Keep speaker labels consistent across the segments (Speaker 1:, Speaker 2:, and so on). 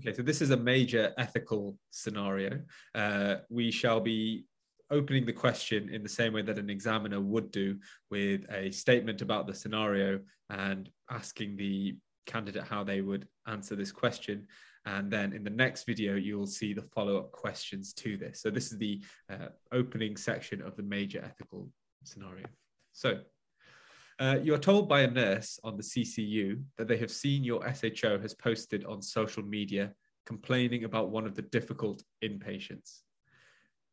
Speaker 1: Okay, so this is a major ethical scenario. Uh, we shall be opening the question in the same way that an examiner would do with a statement about the scenario and asking the candidate how they would answer this question. And then in the next video, you'll see the follow-up questions to this. So this is the uh, opening section of the major ethical scenario. So uh, you are told by a nurse on the CCU that they have seen your SHO has posted on social media complaining about one of the difficult inpatients.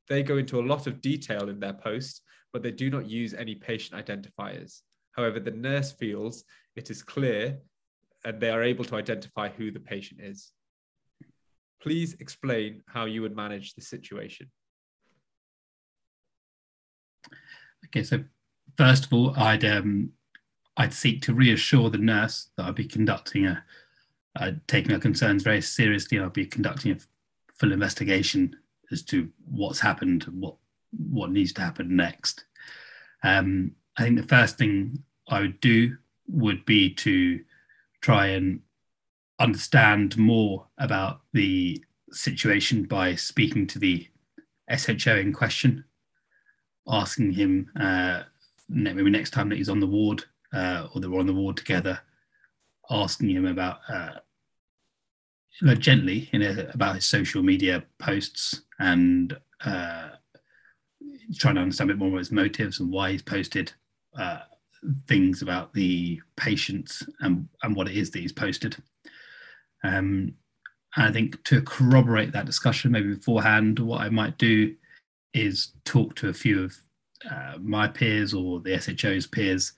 Speaker 1: They go into a lot of detail in their post, but they do not use any patient identifiers. However, the nurse feels it is clear and they are able to identify who the patient is. Please explain how you would manage the situation.
Speaker 2: Okay, so first of all, I'd um, I'd seek to reassure the nurse that I'd be conducting a, uh, taking her concerns very seriously. I'd be conducting a full investigation as to what's happened, what what needs to happen next. Um, I think the first thing I would do would be to try and understand more about the situation by speaking to the SHO in question, asking him uh, maybe next time that he's on the ward uh, or they're on the ward together, asking him about uh, like gently in a, about his social media posts and uh, trying to understand a bit more about his motives and why he's posted uh, things about the patients and, and what it is that he's posted. Um, and I think to corroborate that discussion, maybe beforehand, what I might do is talk to a few of uh, my peers or the SHO's peers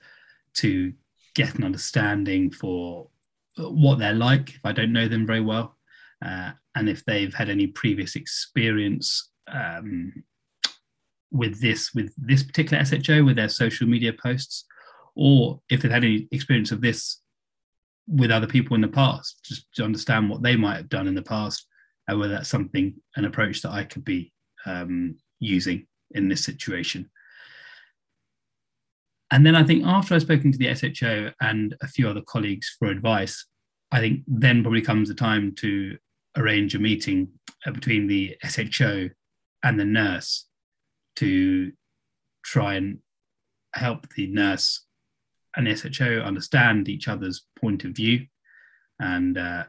Speaker 2: to get an understanding for what they're like if I don't know them very well, uh, and if they've had any previous experience um, with this with this particular SHO with their social media posts, or if they've had any experience of this with other people in the past, just to understand what they might have done in the past, and whether that's something an approach that I could be um, using in this situation. And then I think after I've spoken to the SHO and a few other colleagues for advice, I think then probably comes the time to arrange a meeting uh, between the SHO and the nurse to try and help the nurse and SHO understand each other's point of view and uh,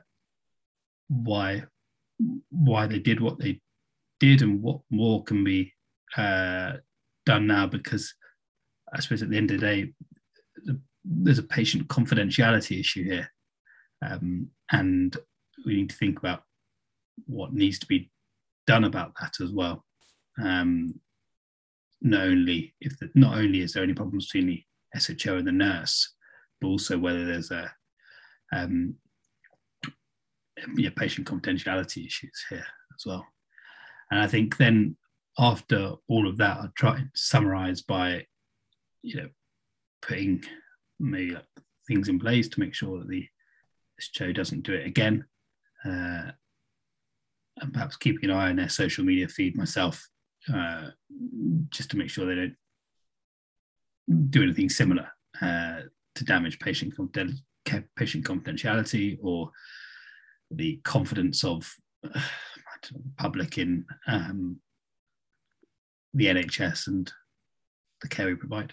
Speaker 2: why why they did what they did and what more can be uh, done now because I suppose at the end of the day, there's a patient confidentiality issue here, um, and we need to think about what needs to be done about that as well. Um, not only if the, not only is there any problems between the SHO and the nurse, but also whether there's a um, yeah, patient confidentiality issues here as well. And I think then after all of that, I'll try and summarize by you know, putting maybe like things in place to make sure that the SHO doesn't do it again. Uh, and perhaps keeping an eye on their social media feed myself, uh, just to make sure they don't do anything similar uh, to damage patient patient confidentiality or the confidence of uh, public in um, the NHS and the care we provide.